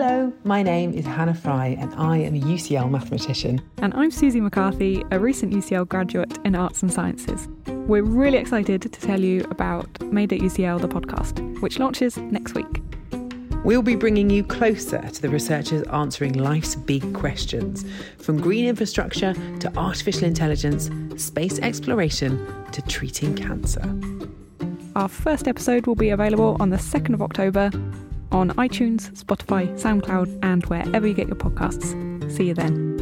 Hello, my name is Hannah Fry and I am a UCL mathematician. And I'm Susie McCarthy, a recent UCL graduate in Arts and Sciences. We're really excited to tell you about Made at UCL, the podcast, which launches next week. We'll be bringing you closer to the researchers answering life's big questions, from green infrastructure to artificial intelligence, space exploration to treating cancer. Our first episode will be available on the 2nd of October on iTunes, Spotify, SoundCloud, and wherever you get your podcasts. See you then.